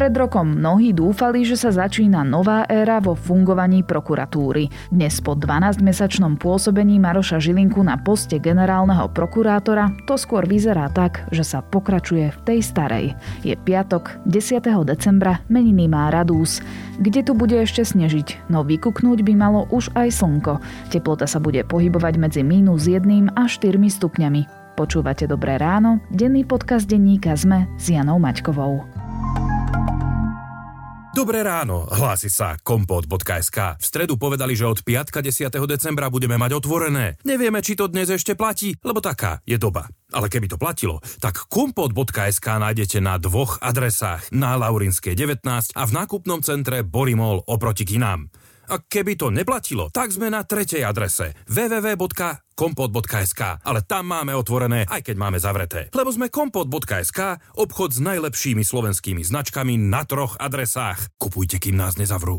Pred rokom mnohí dúfali, že sa začína nová éra vo fungovaní prokuratúry. Dnes po 12-mesačnom pôsobení Maroša Žilinku na poste generálneho prokurátora to skôr vyzerá tak, že sa pokračuje v tej starej. Je piatok, 10. decembra, meniny má Radús. Kde tu bude ešte snežiť? No vykuknúť by malo už aj slnko. Teplota sa bude pohybovať medzi mínus 1 a 4 stupňami. Počúvate Dobré ráno, denný podcast denníka ZME s Janou Maťkovou. Dobré ráno, hlási sa kompot.sk. V stredu povedali, že od piatka 10. decembra budeme mať otvorené. Nevieme, či to dnes ešte platí, lebo taká je doba. Ale keby to platilo, tak kompot.sk nájdete na dvoch adresách. Na Laurinskej 19 a v nákupnom centre Borimol oproti kinám. A keby to neplatilo, tak sme na tretej adrese www.kompot.sk, ale tam máme otvorené, aj keď máme zavreté. Lebo sme kompot.sk, obchod s najlepšími slovenskými značkami na troch adresách. Kupujte, kým nás nezavrú.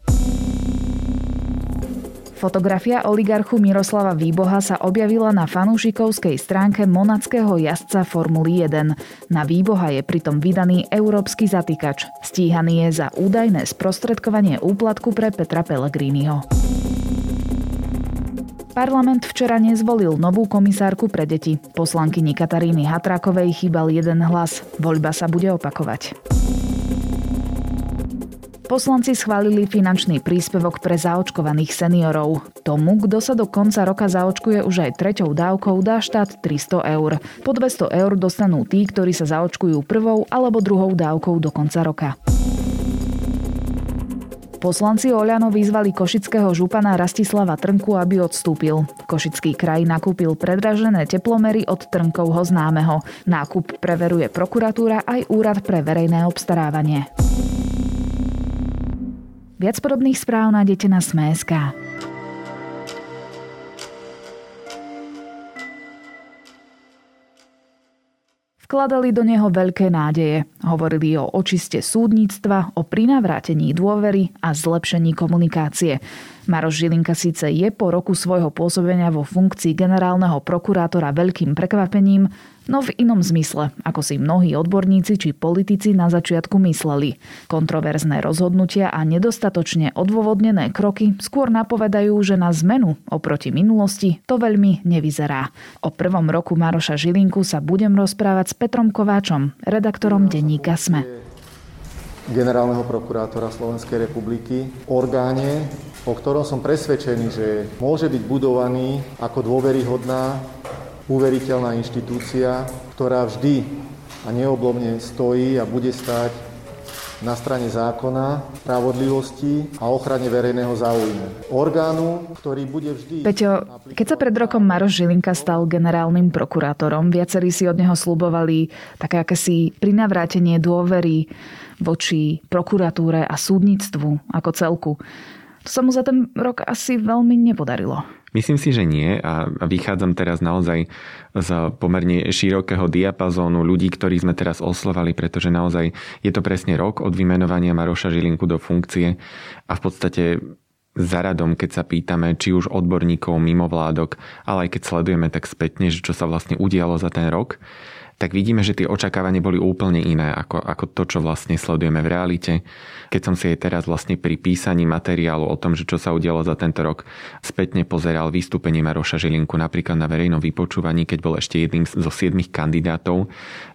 Fotografia oligarchu Miroslava Výboha sa objavila na fanúšikovskej stránke monackého jazdca Formuly 1. Na Výboha je pritom vydaný európsky zatýkač. Stíhaný je za údajné sprostredkovanie úplatku pre Petra Pellegriniho. Parlament včera nezvolil novú komisárku pre deti. Poslankyni Kataríny Hatrákovej chýbal jeden hlas. Voľba sa bude opakovať. Poslanci schválili finančný príspevok pre zaočkovaných seniorov. Tomu, kto sa do konca roka zaočkuje už aj treťou dávkou, dá štát 300 eur. Po 200 eur dostanú tí, ktorí sa zaočkujú prvou alebo druhou dávkou do konca roka. Poslanci Oľano vyzvali košického župana Rastislava Trnku, aby odstúpil. Košický kraj nakúpil predražené teplomery od Trnkovho známeho. Nákup preveruje prokuratúra aj Úrad pre verejné obstarávanie. Viac podobných správ nájdete na Sme.sk. Vkladali do neho veľké nádeje. Hovorili o očiste súdnictva, o prinavrátení dôvery a zlepšení komunikácie. Maroš Žilinka síce je po roku svojho pôsobenia vo funkcii generálneho prokurátora veľkým prekvapením, no v inom zmysle, ako si mnohí odborníci či politici na začiatku mysleli. Kontroverzné rozhodnutia a nedostatočne odôvodnené kroky skôr napovedajú, že na zmenu oproti minulosti to veľmi nevyzerá. O prvom roku Maroša Žilinku sa budem rozprávať s Petrom Kováčom, redaktorom denníka SME generálneho prokurátora Slovenskej republiky, orgáne, o ktorom som presvedčený, že môže byť budovaný ako dôveryhodná, uveriteľná inštitúcia, ktorá vždy a neoblomne stojí a bude stať na strane zákona, spravodlivosti a ochrane verejného záujmu. Orgánu, ktorý bude vždy... Peťo, keď sa pred rokom Maroš Žilinka stal generálnym prokurátorom, viacerí si od neho slubovali také akési prinavrátenie dôvery voči prokuratúre a súdnictvu ako celku. To sa mu za ten rok asi veľmi nepodarilo. Myslím si, že nie. A vychádzam teraz naozaj z pomerne širokého diapazónu ľudí, ktorí sme teraz oslovali, pretože naozaj je to presne rok od vymenovania Maroša Žilinku do funkcie. A v podstate za radom, keď sa pýtame či už odborníkov mimo vládok, ale aj keď sledujeme tak spätne, že čo sa vlastne udialo za ten rok, tak vidíme, že tie očakávania boli úplne iné ako, ako to, čo vlastne sledujeme v realite. Keď som si aj teraz vlastne pri písaní materiálu o tom, že čo sa udialo za tento rok, spätne pozeral vystúpenie Maroša Žilinku napríklad na verejnom vypočúvaní, keď bol ešte jedným zo siedmých kandidátov,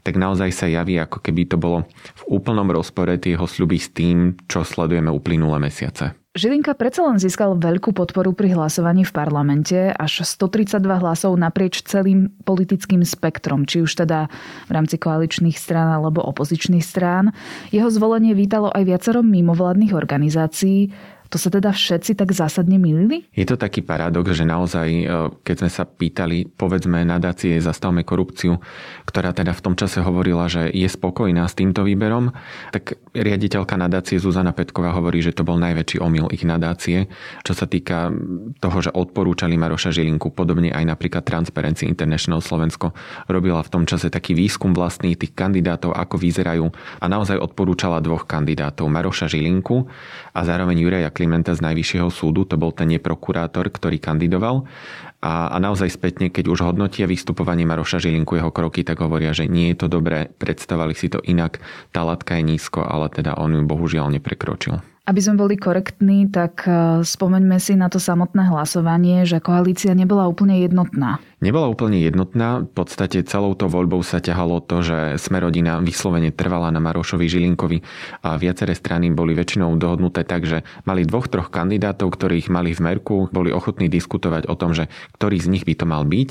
tak naozaj sa javí, ako keby to bolo v úplnom rozpore tie jeho sľuby s tým, čo sledujeme uplynulé mesiace. Žilinka predsa len získal veľkú podporu pri hlasovaní v parlamente, až 132 hlasov naprieč celým politickým spektrom, či už teda v rámci koaličných strán alebo opozičných strán. Jeho zvolenie vítalo aj viacero mimovládnych organizácií. To sa teda všetci tak zásadne milili? Je to taký paradox, že naozaj, e, keď sme sa pýtali, povedzme, nadácie Zastavme korupciu, ktorá teda v tom čase hovorila, že je spokojná s týmto výberom, tak riaditeľka nadácie Zuzana Petková hovorí, že to bol najväčší omyl ich nadácie, čo sa týka toho, že odporúčali Maroša Žilinku, podobne aj napríklad Transparency International Slovensko robila v tom čase taký výskum vlastný tých kandidátov, ako vyzerajú a naozaj odporúčala dvoch kandidátov, Maroša Žilinku a zároveň Juraja Klimenta z Najvyššieho súdu, to bol ten neprokurátor, ktorý kandidoval. A, a naozaj spätne, keď už hodnotia vystupovanie Maroša Žilinku jeho kroky, tak hovoria, že nie je to dobré, predstavali si to inak, tá latka je nízko, ale teda on ju bohužiaľ neprekročil. Aby sme boli korektní, tak e, spomeňme si na to samotné hlasovanie, že koalícia nebola úplne jednotná nebola úplne jednotná. V podstate celou to voľbou sa ťahalo to, že Smerodina vyslovene trvala na Marošovi Žilinkovi a viaceré strany boli väčšinou dohodnuté tak, že mali dvoch, troch kandidátov, ktorých mali v merku, boli ochotní diskutovať o tom, že ktorý z nich by to mal byť.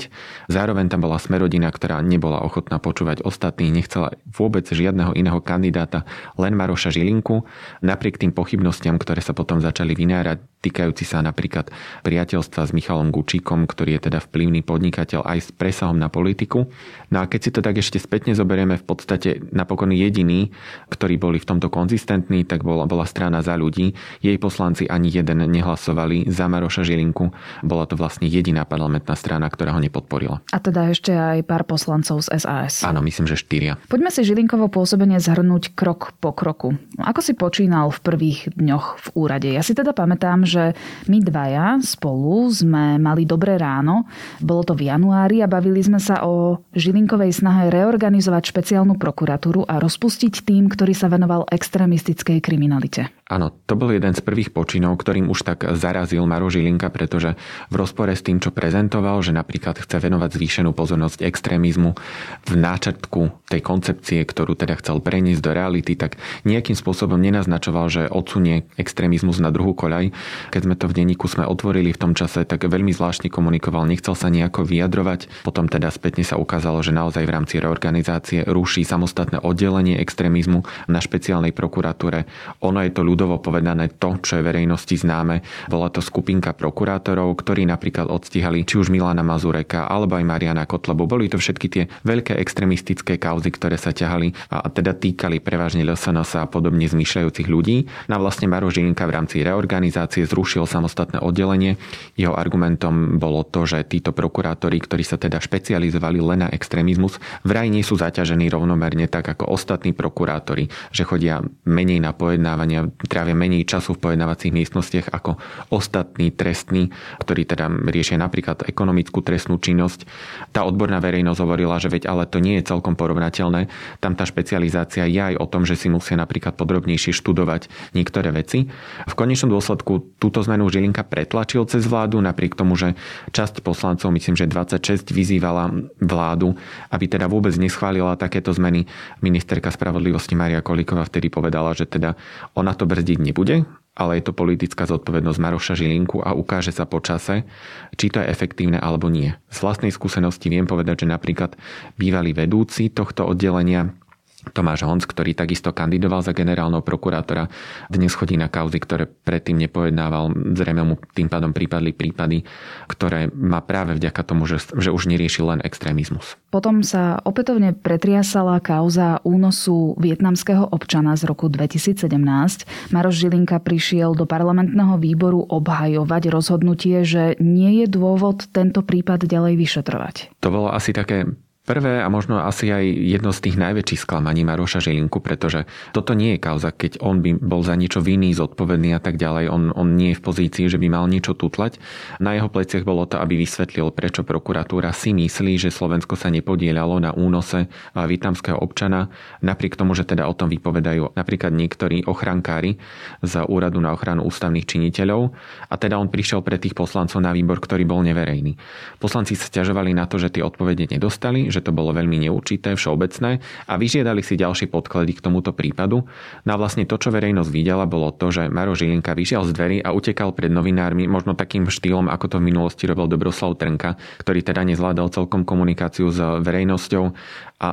Zároveň tam bola Smerodina, ktorá nebola ochotná počúvať ostatných, nechcela vôbec žiadneho iného kandidáta, len Maroša Žilinku. Napriek tým pochybnostiam, ktoré sa potom začali vynárať, týkajúci sa napríklad priateľstva s Michalom Gučíkom, ktorý je teda vplyvný podnikateľ aj s presahom na politiku. No a keď si to tak ešte spätne zoberieme, v podstate napokon jediný, ktorí boli v tomto konzistentní, tak bola, bola strana za ľudí. Jej poslanci ani jeden nehlasovali za Maroša Žilinku. Bola to vlastne jediná parlamentná strana, ktorá ho nepodporila. A teda ešte aj pár poslancov z SAS. Áno, myslím, že štyria. Poďme si Žilinkovo pôsobenie zhrnúť krok po kroku. Ako si počínal v prvých dňoch v úrade? Ja si teda pamätám, že my dvaja spolu sme mali dobré ráno. Bolo to v januári a bavili sme sa o Žilinkovej snahe reorganizovať špeciálnu prokuratúru a rozpustiť tým, ktorý sa venoval extrémistickej kriminalite. Áno, to bol jeden z prvých počinov, ktorým už tak zarazil Maro Žilinka, pretože v rozpore s tým, čo prezentoval, že napríklad chce venovať zvýšenú pozornosť extrémizmu v náčrtku tej koncepcie, ktorú teda chcel preniesť do reality, tak nejakým spôsobom nenaznačoval, že odsunie extrémizmus na druhú koľaj. Keď sme to v denníku sme otvorili v tom čase, tak veľmi zvláštne komunikoval, nechcel sa nejako vyjadrovať. Potom teda spätne sa ukázalo, že naozaj v rámci reorganizácie ruší samostatné oddelenie extrémizmu na špeciálnej prokuratúre. Ono je to ľudovo povedané to, čo je verejnosti známe. Bola to skupinka prokurátorov, ktorí napríklad odstíhali či už Milana Mazureka alebo aj Mariana Kotlebu. Boli to všetky tie veľké extremistické kauzy, ktoré sa ťahali a teda týkali prevažne LSNS a podobne zmyšľajúcich ľudí. Na vlastne Maro Žilinka v rámci reorganizácie zrušil samostatné oddelenie. Jeho argumentom bolo to, že títo prokurátori, ktorí sa teda špecializovali len na extrémizmus, vraj nie sú zaťažení rovnomerne tak ako ostatní prokurátori, že chodia menej na pojednávania, trávia menej času v pojednávacích miestnostiach ako ostatní trestní, ktorí teda riešia napríklad ekonomickú trestnú činnosť. Tá odborná verejnosť hovorila, že veď ale to nie je celkom porovnateľné. Tam tá špecializácia je aj o tom, že si musia napríklad podrobnejšie študovať niektoré veci. V konečnom dôsledku túto zmenu Žilinka pretlačil cez vládu, napriek tomu, že časť poslancov, myslím, že 26 vyzývala vládu, aby teda vôbec neschválila takéto zmeny. Ministerka spravodlivosti Maria Kolíková vtedy povedala, že teda ona to brzdiť nebude, ale je to politická zodpovednosť Maroša Žilinku a ukáže sa po čase, či to je efektívne alebo nie. Z vlastnej skúsenosti viem povedať, že napríklad bývalý vedúci tohto oddelenia Tomáš Honc, ktorý takisto kandidoval za generálneho prokurátora, dnes chodí na kauzy, ktoré predtým nepojednával. Zrejme mu tým pádom prípadli prípady, ktoré má práve vďaka tomu, že, že už nerieši len extrémizmus. Potom sa opätovne pretriasala kauza únosu vietnamského občana z roku 2017. Maroš Žilinka prišiel do parlamentného výboru obhajovať rozhodnutie, že nie je dôvod tento prípad ďalej vyšetrovať. To bolo asi také Prvé a možno asi aj jedno z tých najväčších sklamaní Maroša Žilinku, pretože toto nie je kauza, keď on by bol za niečo vinný, zodpovedný a tak ďalej. On, on nie je v pozícii, že by mal niečo tutlať. Na jeho pleciach bolo to, aby vysvetlil, prečo prokuratúra si myslí, že Slovensko sa nepodielalo na únose vietnamského občana, napriek tomu, že teda o tom vypovedajú napríklad niektorí ochrankári z Úradu na ochranu ústavných činiteľov. A teda on prišiel pre tých poslancov na výbor, ktorý bol neverejný. Poslanci sa ťažovali na to, že tie odpovede nedostali, že to bolo veľmi neurčité, všeobecné a vyžiadali si ďalšie podklady k tomuto prípadu. No a vlastne to, čo verejnosť videla, bolo to, že Maro Žilinka vyšiel z dverí a utekal pred novinármi, možno takým štýlom, ako to v minulosti robil Dobroslav Trnka, ktorý teda nezvládal celkom komunikáciu s verejnosťou a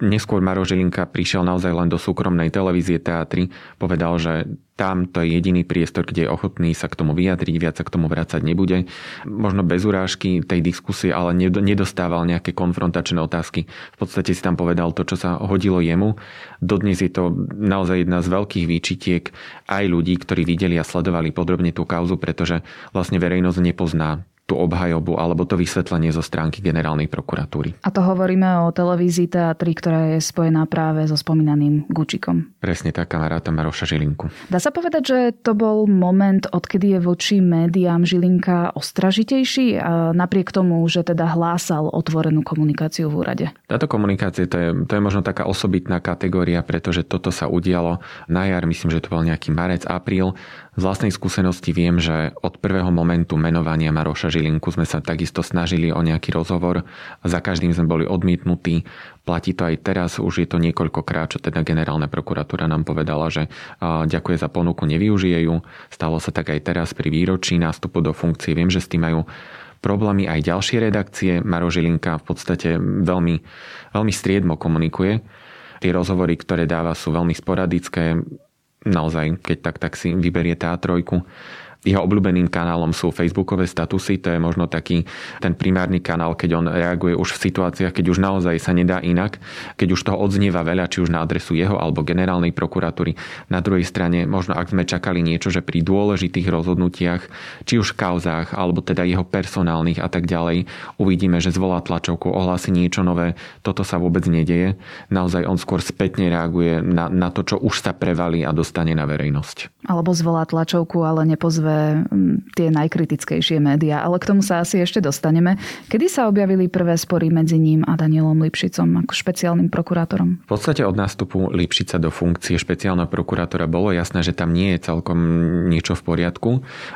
Neskôr Maro Žilinka prišiel naozaj len do súkromnej televízie teatry, povedal, že tam to je jediný priestor, kde je ochotný sa k tomu vyjadriť, viac sa k tomu vrácať nebude. Možno bez urážky tej diskusie, ale nedostával nejaké konfrontačné otázky. V podstate si tam povedal to, čo sa hodilo jemu. Dodnes je to naozaj jedna z veľkých výčitiek aj ľudí, ktorí videli a sledovali podrobne tú kauzu, pretože vlastne verejnosť nepozná tú obhajobu alebo to vysvetlenie zo stránky generálnej prokuratúry. A to hovoríme o televízii Teatri, ktorá je spojená práve so spomínaným Gučikom. Presne tak, kamaráta Maroša Žilinku. Dá sa povedať, že to bol moment, odkedy je voči médiám Žilinka ostražitejší, napriek tomu, že teda hlásal otvorenú komunikáciu v úrade. Táto komunikácia to je, to je možno taká osobitná kategória, pretože toto sa udialo na jar, myslím, že to bol nejaký marec, apríl. Z vlastnej skúsenosti viem, že od prvého momentu menovania Maroša Žilinku sme sa takisto snažili o nejaký rozhovor. Za každým sme boli odmietnutí. Platí to aj teraz, už je to niekoľkokrát, čo teda generálna prokuratúra nám povedala, že ďakuje za ponuku, nevyužije ju. Stalo sa tak aj teraz pri výročí nástupu do funkcie. Viem, že s tým majú problémy aj ďalšie redakcie. Maro Žilinka v podstate veľmi, veľmi striedmo komunikuje. Tie rozhovory, ktoré dáva, sú veľmi sporadické naozaj, keď tak, tak si vyberie tá trojku. Jeho obľúbeným kanálom sú facebookové statusy, to je možno taký ten primárny kanál, keď on reaguje už v situáciách, keď už naozaj sa nedá inak, keď už toho odznieva veľa, či už na adresu jeho alebo generálnej prokuratúry. Na druhej strane, možno ak sme čakali niečo, že pri dôležitých rozhodnutiach, či už kauzách, alebo teda jeho personálnych a tak ďalej, uvidíme, že zvolá tlačovku, ohlási niečo nové. Toto sa vôbec nedeje. Naozaj on skôr spätne reaguje na, na to, čo už sa prevalí a dostane na verejnosť. Alebo zvolá tlačovku, ale nepozve práve mm, tie najkritickejšie médiá, ale k tomu sa asi ešte dostaneme. Kedy sa objavili prvé spory medzi ním a Danielom Lipšicom ako špeciálnym prokurátorom? V podstate od nástupu Lipšica do funkcie špeciálneho prokurátora bolo jasné, že tam nie je celkom niečo v poriadku.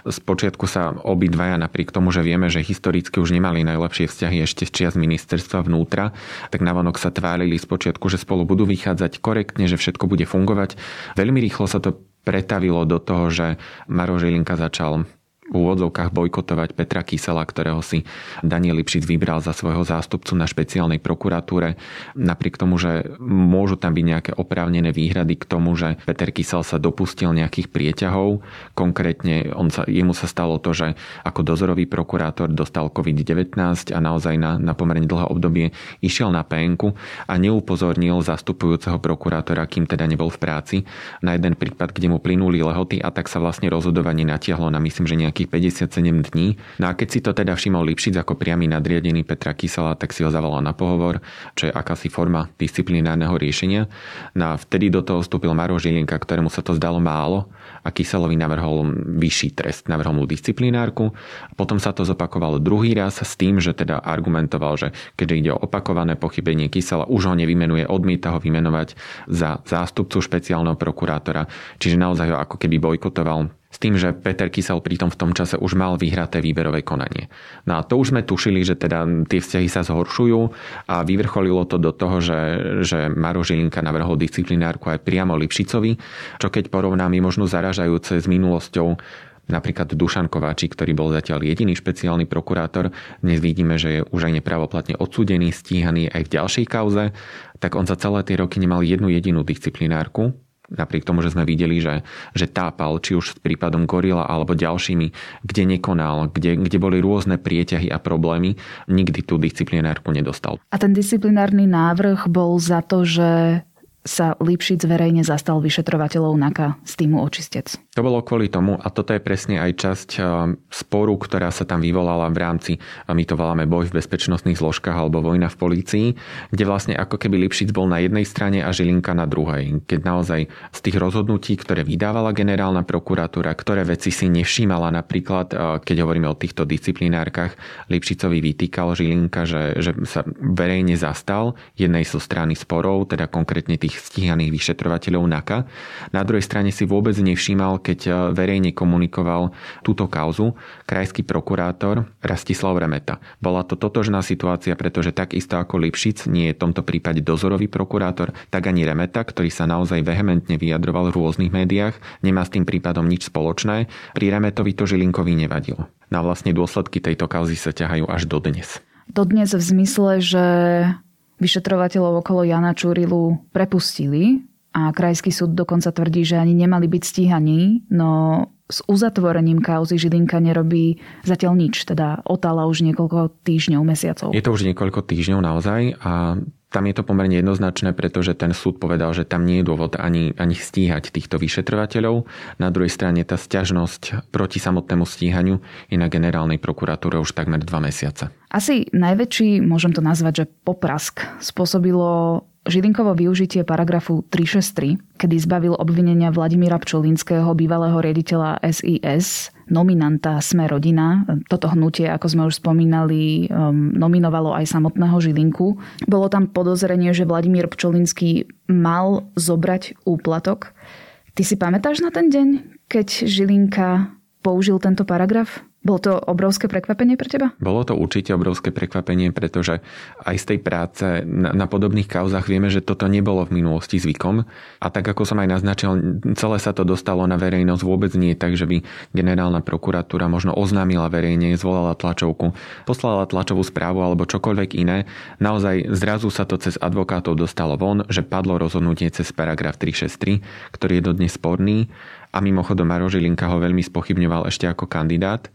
Spočiatku sa obidvaja napriek tomu, že vieme, že historicky už nemali najlepšie vzťahy ešte z čias ministerstva vnútra, tak navonok sa tvárili spočiatku, že spolu budú vychádzať korektne, že všetko bude fungovať. Veľmi rýchlo sa to pretavilo do toho, že Maro Žilinka začal v úvodzovkách bojkotovať Petra Kysela, ktorého si Daniel Lipšic vybral za svojho zástupcu na špeciálnej prokuratúre. Napriek tomu, že môžu tam byť nejaké oprávnené výhrady k tomu, že Peter Kysel sa dopustil nejakých prieťahov. Konkrétne on sa, jemu sa stalo to, že ako dozorový prokurátor dostal COVID-19 a naozaj na, na pomerne dlhé obdobie išiel na PNK a neupozornil zastupujúceho prokurátora, kým teda nebol v práci, na jeden prípad, kde mu plynuli lehoty a tak sa vlastne rozhodovanie natiahlo na myslím, že nejakých 57 dní. No a keď si to teda všimol Lipšic ako priamy nadriadený Petra Kysela, tak si ho zavolal na pohovor, čo je akási forma disciplinárneho riešenia. No a vtedy do toho vstúpil Maro Žilinka, ktorému sa to zdalo málo a Kyselovi navrhol vyšší trest, navrhol mu disciplinárku. Potom sa to zopakovalo druhý raz s tým, že teda argumentoval, že keďže ide o opakované pochybenie Kysela, už ho nevymenuje, odmieta ho vymenovať za zástupcu špeciálneho prokurátora, čiže naozaj ho ako keby bojkotoval s tým, že Peter Kysel pritom v tom čase už mal vyhraté výberové konanie. No a to už sme tušili, že teda tie vzťahy sa zhoršujú a vyvrcholilo to do toho, že, že Maro Žilinka navrhol disciplinárku aj priamo Lipšicovi, čo keď porovnáme možno zaražajúce s minulosťou Napríklad Dušan Kováčik, ktorý bol zatiaľ jediný špeciálny prokurátor, dnes vidíme, že je už aj nepravoplatne odsúdený, stíhaný aj v ďalšej kauze, tak on za celé tie roky nemal jednu jedinú disciplinárku, napriek tomu, že sme videli, že, že tápal, či už s prípadom Gorila alebo ďalšími, kde nekonal, kde, kde boli rôzne prieťahy a problémy, nikdy tú disciplinárku nedostal. A ten disciplinárny návrh bol za to, že sa Lipšic verejne zastal vyšetrovateľov NAKA z týmu Očistec. To bolo kvôli tomu a toto je presne aj časť eh, sporu, ktorá sa tam vyvolala v rámci, my to voláme boj v bezpečnostných zložkách alebo vojna v polícii, kde vlastne ako keby Lipšic bol na jednej strane a Žilinka na druhej. Keď naozaj z tých rozhodnutí, ktoré vydávala generálna prokuratúra, ktoré veci si nevšímala napríklad, eh, keď hovoríme o týchto disciplinárkach, Lipšicovi vytýkal Žilinka, že, že sa verejne zastal jednej zo strany sporov, teda konkrétne tých tých stíhaných vyšetrovateľov NAKA. Na druhej strane si vôbec nevšímal, keď e, verejne komunikoval túto kauzu krajský prokurátor Rastislav Remeta. Bola to totožná situácia, pretože takisto ako Lipšic nie je v tomto prípade dozorový prokurátor, tak ani Remeta, ktorý sa naozaj vehementne vyjadroval v rôznych médiách, nemá s tým prípadom nič spoločné. Pri Remetovi to Žilinkovi nevadilo. Na vlastne dôsledky tejto kauzy sa ťahajú až dodnes. Dodnes v zmysle, že vyšetrovateľov okolo Jana Čurilu prepustili a krajský súd dokonca tvrdí, že ani nemali byť stíhaní, no s uzatvorením kauzy Žilinka nerobí zatiaľ nič, teda otála už niekoľko týždňov, mesiacov. Je to už niekoľko týždňov naozaj a tam je to pomerne jednoznačné, pretože ten súd povedal, že tam nie je dôvod ani, ani stíhať týchto vyšetrovateľov. Na druhej strane tá sťažnosť proti samotnému stíhaniu je na generálnej prokuratúre už takmer dva mesiace. Asi najväčší, môžem to nazvať, že poprask spôsobilo Žilinkovo využitie paragrafu 363, kedy zbavil obvinenia Vladimíra Pčolinského, bývalého riaditeľa SIS, nominanta Sme rodina. Toto hnutie, ako sme už spomínali, um, nominovalo aj samotného Žilinku. Bolo tam podozrenie, že Vladimír Pčolinský mal zobrať úplatok. Ty si pamätáš na ten deň, keď Žilinka použil tento paragraf? Bolo to obrovské prekvapenie pre teba? Bolo to určite obrovské prekvapenie, pretože aj z tej práce na, na podobných kauzach vieme, že toto nebolo v minulosti zvykom. A tak ako som aj naznačil, celé sa to dostalo na verejnosť vôbec nie tak, že by generálna prokuratúra možno oznámila verejne, zvolala tlačovku, poslala tlačovú správu alebo čokoľvek iné. Naozaj zrazu sa to cez advokátov dostalo von, že padlo rozhodnutie cez paragraf 363, ktorý je dodnes sporný a mimochodom Maro Žilinka ho veľmi spochybňoval ešte ako kandidát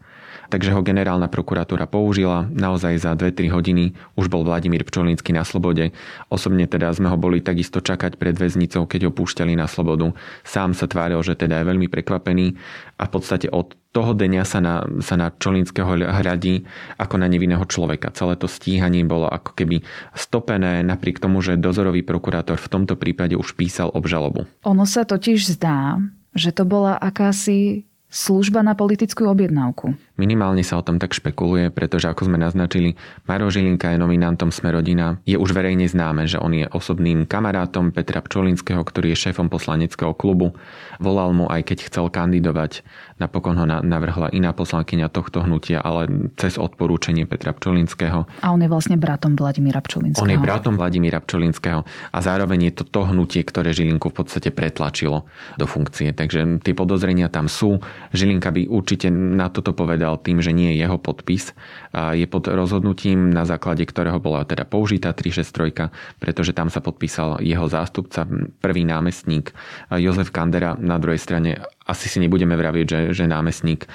takže ho generálna prokuratúra použila. Naozaj za 2-3 hodiny už bol Vladimír Pčolínsky na slobode. Osobne teda sme ho boli takisto čakať pred väznicou, keď ho púšťali na slobodu. Sám sa tváril, že teda je veľmi prekvapený a v podstate od toho dňa sa na, sa na Čolínskeho hradí ako na nevinného človeka. Celé to stíhanie bolo ako keby stopené napriek tomu, že dozorový prokurátor v tomto prípade už písal obžalobu. Ono sa totiž zdá, že to bola akási služba na politickú objednávku. Minimálne sa o tom tak špekuluje, pretože ako sme naznačili, Maro Žilinka je nominantom Smerodina. Je už verejne známe, že on je osobným kamarátom Petra Pčolinského, ktorý je šéfom poslaneckého klubu. Volal mu aj keď chcel kandidovať. Napokon ho navrhla iná poslankyňa tohto hnutia, ale cez odporúčanie Petra Pčolinského. A on je vlastne bratom Vladimíra Pčolinského. On je bratom Vladimíra Pčolinského a zároveň je to to hnutie, ktoré Žilinku v podstate pretlačilo do funkcie. Takže tie podozrenia tam sú. Žilinka by určite na toto povedal povedal tým, že nie je jeho podpis, je pod rozhodnutím, na základe ktorého bola teda použitá 363, pretože tam sa podpísal jeho zástupca, prvý námestník Jozef Kandera. Na druhej strane asi si nebudeme vraviť, že, že námestník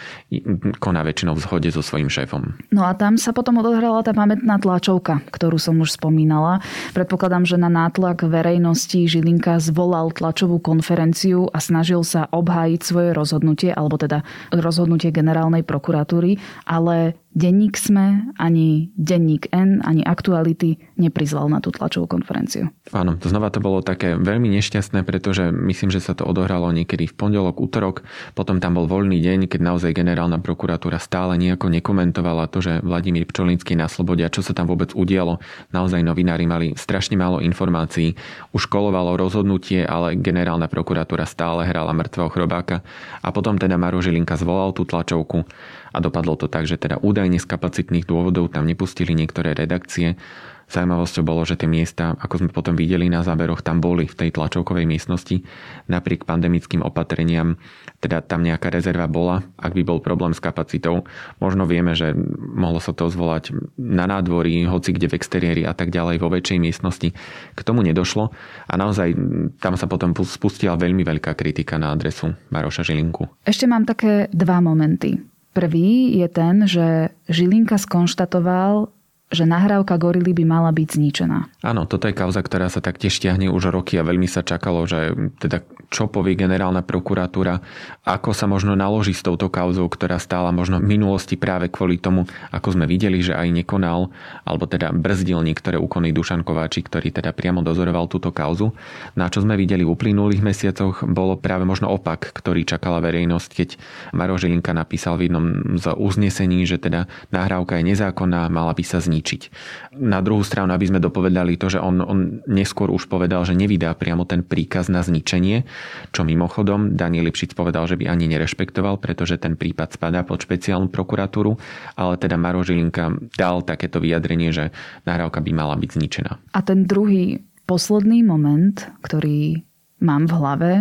koná väčšinou v zhode so svojím šéfom. No a tam sa potom odohrala tá pamätná tlačovka, ktorú som už spomínala. Predpokladám, že na nátlak verejnosti Žilinka zvolal tlačovú konferenciu a snažil sa obhájiť svoje rozhodnutie, alebo teda rozhodnutie generálnej prokuratúry, ale denník SME, ani denník N, ani aktuality neprizval na tú tlačovú konferenciu. Áno, to znova to bolo také veľmi nešťastné, pretože myslím, že sa to odohralo niekedy v pondelok, útorok, potom tam bol voľný deň, keď naozaj generálna prokuratúra stále nejako nekomentovala to, že Vladimír Pčolinský na slobode a čo sa tam vôbec udialo. Naozaj novinári mali strašne málo informácií. Už kolovalo rozhodnutie, ale generálna prokuratúra stále hrala mŕtvého chrobáka. A potom teda Maro Žilinka zvolal tú tlačovku a dopadlo to tak, že teda údajne z kapacitných dôvodov tam nepustili niektoré redakcie. Zajímavosťou bolo, že tie miesta, ako sme potom videli na záberoch, tam boli v tej tlačovkovej miestnosti. Napriek pandemickým opatreniam, teda tam nejaká rezerva bola, ak by bol problém s kapacitou. Možno vieme, že mohlo sa to zvolať na nádvorí, hoci kde v exteriéri a tak ďalej, vo väčšej miestnosti. K tomu nedošlo a naozaj tam sa potom spustila veľmi veľká kritika na adresu Maroša Žilinku. Ešte mám také dva momenty. Prvý je ten, že Žilinka skonštatoval, že nahrávka gorily by mala byť zničená. Áno, toto je kauza, ktorá sa taktiež ťahne už roky a veľmi sa čakalo, že teda čo povie generálna prokuratúra, ako sa možno naloží s touto kauzou, ktorá stála možno v minulosti práve kvôli tomu, ako sme videli, že aj nekonal, alebo teda brzdil niektoré úkony Dušan Kováči, ktorý teda priamo dozoroval túto kauzu. Na čo sme videli v uplynulých mesiacoch, bolo práve možno opak, ktorý čakala verejnosť, keď Maro Žilinka napísal v jednom z uznesení, že teda nahrávka je nezákonná, mala by sa zničiť. Na druhú stranu, aby sme dopovedali to, že on, on neskôr už povedal, že nevydá priamo ten príkaz na zničenie, čo mimochodom Daniel Lipšic povedal, že by ani nerešpektoval, pretože ten prípad spadá pod špeciálnu prokuratúru, ale teda Maro Žilinka dal takéto vyjadrenie, že nahrávka by mala byť zničená. A ten druhý, posledný moment, ktorý mám v hlave,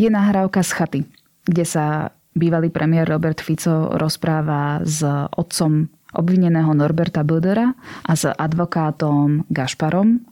je nahrávka z chaty, kde sa bývalý premiér Robert Fico rozpráva s otcom obvineného Norberta Bildera a s advokátom Gašparom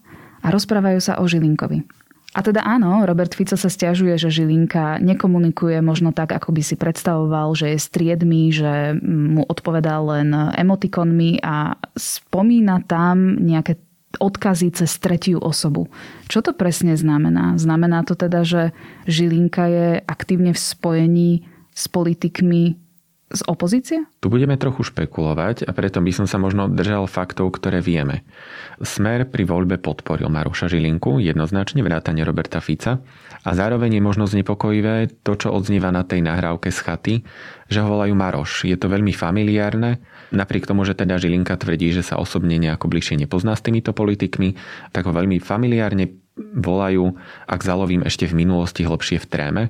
a rozprávajú sa o Žilinkovi. A teda áno, Robert Fico sa stiažuje, že Žilinka nekomunikuje možno tak, ako by si predstavoval, že je striedmy, že mu odpovedá len emotikonmi a spomína tam nejaké odkazy cez tretiu osobu. Čo to presne znamená? Znamená to teda, že Žilinka je aktívne v spojení s politikmi z opozície? Tu budeme trochu špekulovať a preto by som sa možno držal faktov, ktoré vieme. Smer pri voľbe podporil Maroša Žilinku, jednoznačne vrátane Roberta Fica a zároveň je možno znepokojivé to, čo odznieva na tej nahrávke z chaty, že ho volajú Maroš. Je to veľmi familiárne, napriek tomu, že teda Žilinka tvrdí, že sa osobne nejako bližšie nepozná s týmito politikmi, tak ho veľmi familiárne volajú, ak zalovím ešte v minulosti hlbšie v tréme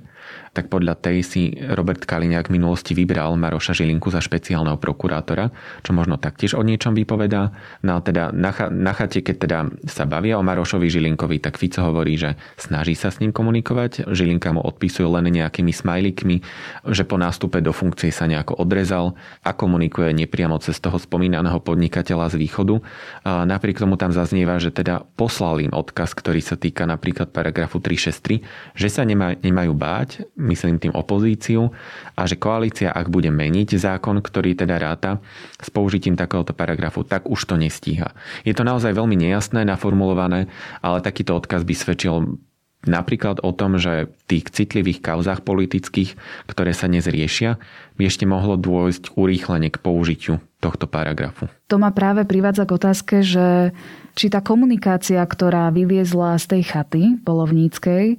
tak podľa tej si Robert Kaliňák v minulosti vybral Maroša Žilinku za špeciálneho prokurátora, čo možno taktiež o niečom vypovedá. No a teda na, na chate, keď teda sa bavia o Marošovi Žilinkovi, tak Fico hovorí, že snaží sa s ním komunikovať. Žilinka mu odpisuje len nejakými smajlikmi, že po nástupe do funkcie sa nejako odrezal a komunikuje nepriamo cez toho spomínaného podnikateľa z východu. A napriek tomu tam zaznieva, že teda poslal im odkaz, ktorý sa týka napríklad paragrafu 363, že sa nemá, nemajú báť, myslím tým opozíciu, a že koalícia, ak bude meniť zákon, ktorý teda ráta s použitím takéhoto paragrafu, tak už to nestíha. Je to naozaj veľmi nejasné, naformulované, ale takýto odkaz by svedčil Napríklad o tom, že v tých citlivých kauzách politických, ktoré sa dnes riešia, by ešte mohlo dôjsť urýchlene k použitiu tohto paragrafu. To ma práve privádza k otázke, že či tá komunikácia, ktorá vyliezla z tej chaty polovníckej,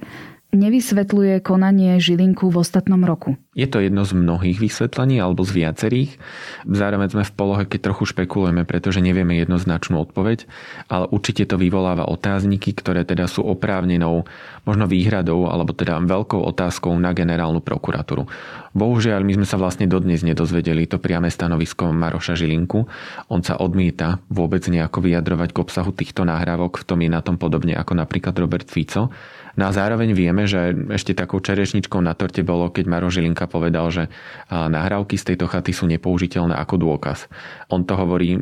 nevysvetľuje konanie Žilinku v ostatnom roku. Je to jedno z mnohých vysvetlení alebo z viacerých. Zároveň sme v polohe, keď trochu špekulujeme, pretože nevieme jednoznačnú odpoveď, ale určite to vyvoláva otázniky, ktoré teda sú oprávnenou možno výhradou alebo teda veľkou otázkou na generálnu prokuratúru. Bohužiaľ, my sme sa vlastne dodnes nedozvedeli to priame stanovisko Maroša Žilinku. On sa odmieta vôbec nejako vyjadrovať k obsahu týchto nahrávok, v tom je na tom podobne ako napríklad Robert Fico. No a zároveň vieme, že ešte takou čerešničkou na torte bolo, keď Maro Žilinka povedal, že nahrávky z tejto chaty sú nepoužiteľné ako dôkaz. On to hovorí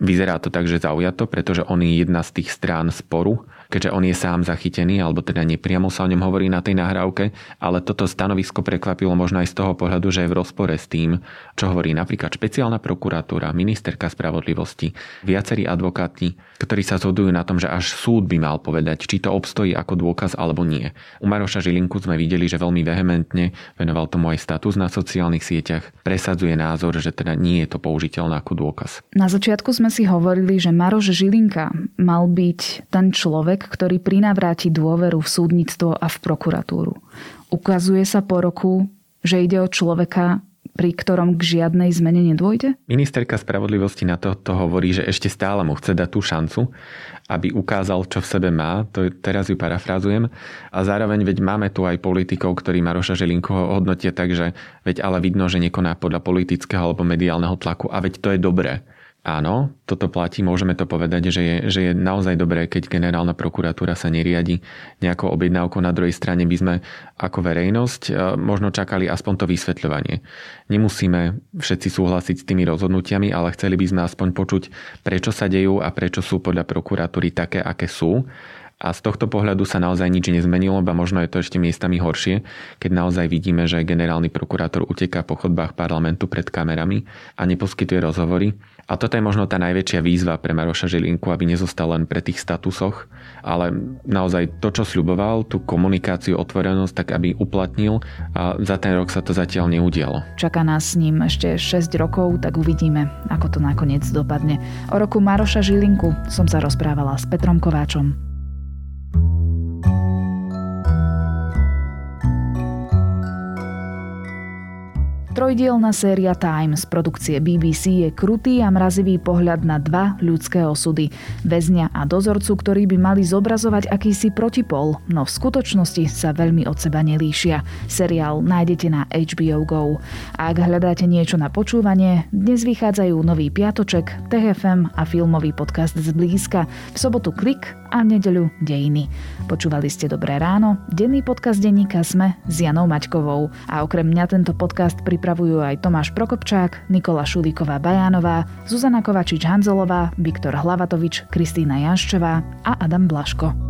Vyzerá to tak, že zaujato, pretože on je jedna z tých strán sporu keďže on je sám zachytený, alebo teda nepriamo sa o ňom hovorí na tej nahrávke, ale toto stanovisko prekvapilo možno aj z toho pohľadu, že je v rozpore s tým, čo hovorí napríklad špeciálna prokuratúra, ministerka spravodlivosti, viacerí advokáti, ktorí sa zhodujú na tom, že až súd by mal povedať, či to obstojí ako dôkaz alebo nie. U Maroša Žilinku sme videli, že veľmi vehementne venoval tomu aj status na sociálnych sieťach, presadzuje názor, že teda nie je to použiteľné ako dôkaz. Na začiatku sme si hovorili, že Maroš Žilinka mal byť ten človek, človek, ktorý prinavráti dôveru v súdnictvo a v prokuratúru. Ukazuje sa po roku, že ide o človeka, pri ktorom k žiadnej zmene nedôjde? Ministerka spravodlivosti na to, to hovorí, že ešte stále mu chce dať tú šancu, aby ukázal, čo v sebe má. To teraz ju parafrázujem. A zároveň veď máme tu aj politikov, ktorí Maroša Želinku hodnotia tak, že veď ale vidno, že nekoná podľa politického alebo mediálneho tlaku a veď to je dobré. Áno, toto platí, môžeme to povedať, že je, že je naozaj dobré, keď generálna prokuratúra sa neriadi nejakou objednávkou. Na druhej strane by sme ako verejnosť e, možno čakali aspoň to vysvetľovanie. Nemusíme všetci súhlasiť s tými rozhodnutiami, ale chceli by sme aspoň počuť, prečo sa dejú a prečo sú podľa prokuratúry také, aké sú a z tohto pohľadu sa naozaj nič nezmenilo, ba možno je to ešte miestami horšie, keď naozaj vidíme, že generálny prokurátor uteká po chodbách parlamentu pred kamerami a neposkytuje rozhovory. A toto je možno tá najväčšia výzva pre Maroša Žilinku, aby nezostal len pre tých statusoch, ale naozaj to, čo sľuboval, tú komunikáciu, otvorenosť, tak aby uplatnil a za ten rok sa to zatiaľ neudialo. Čaká nás s ním ešte 6 rokov, tak uvidíme, ako to nakoniec dopadne. O roku Maroša Žilinku som sa rozprávala s Petrom Kováčom. Trojdielna séria Time z produkcie BBC je krutý a mrazivý pohľad na dva ľudské osudy. Väzňa a dozorcu, ktorí by mali zobrazovať akýsi protipol, no v skutočnosti sa veľmi od seba nelíšia. Seriál nájdete na HBO Go. A ak hľadáte niečo na počúvanie, dnes vychádzajú nový Piatoček, TFM a filmový podcast z blízka. V sobotu Klik a nedeľu Dejiny. Počúvali ste Dobré ráno, denný podcast denníka Sme s Janou Maťkovou. A okrem mňa tento podcast pripravujú aj Tomáš Prokopčák, Nikola Šulíková Bajánová, Zuzana Kovačič-Hanzelová, Viktor Hlavatovič, Kristýna Janščová a Adam Blaško.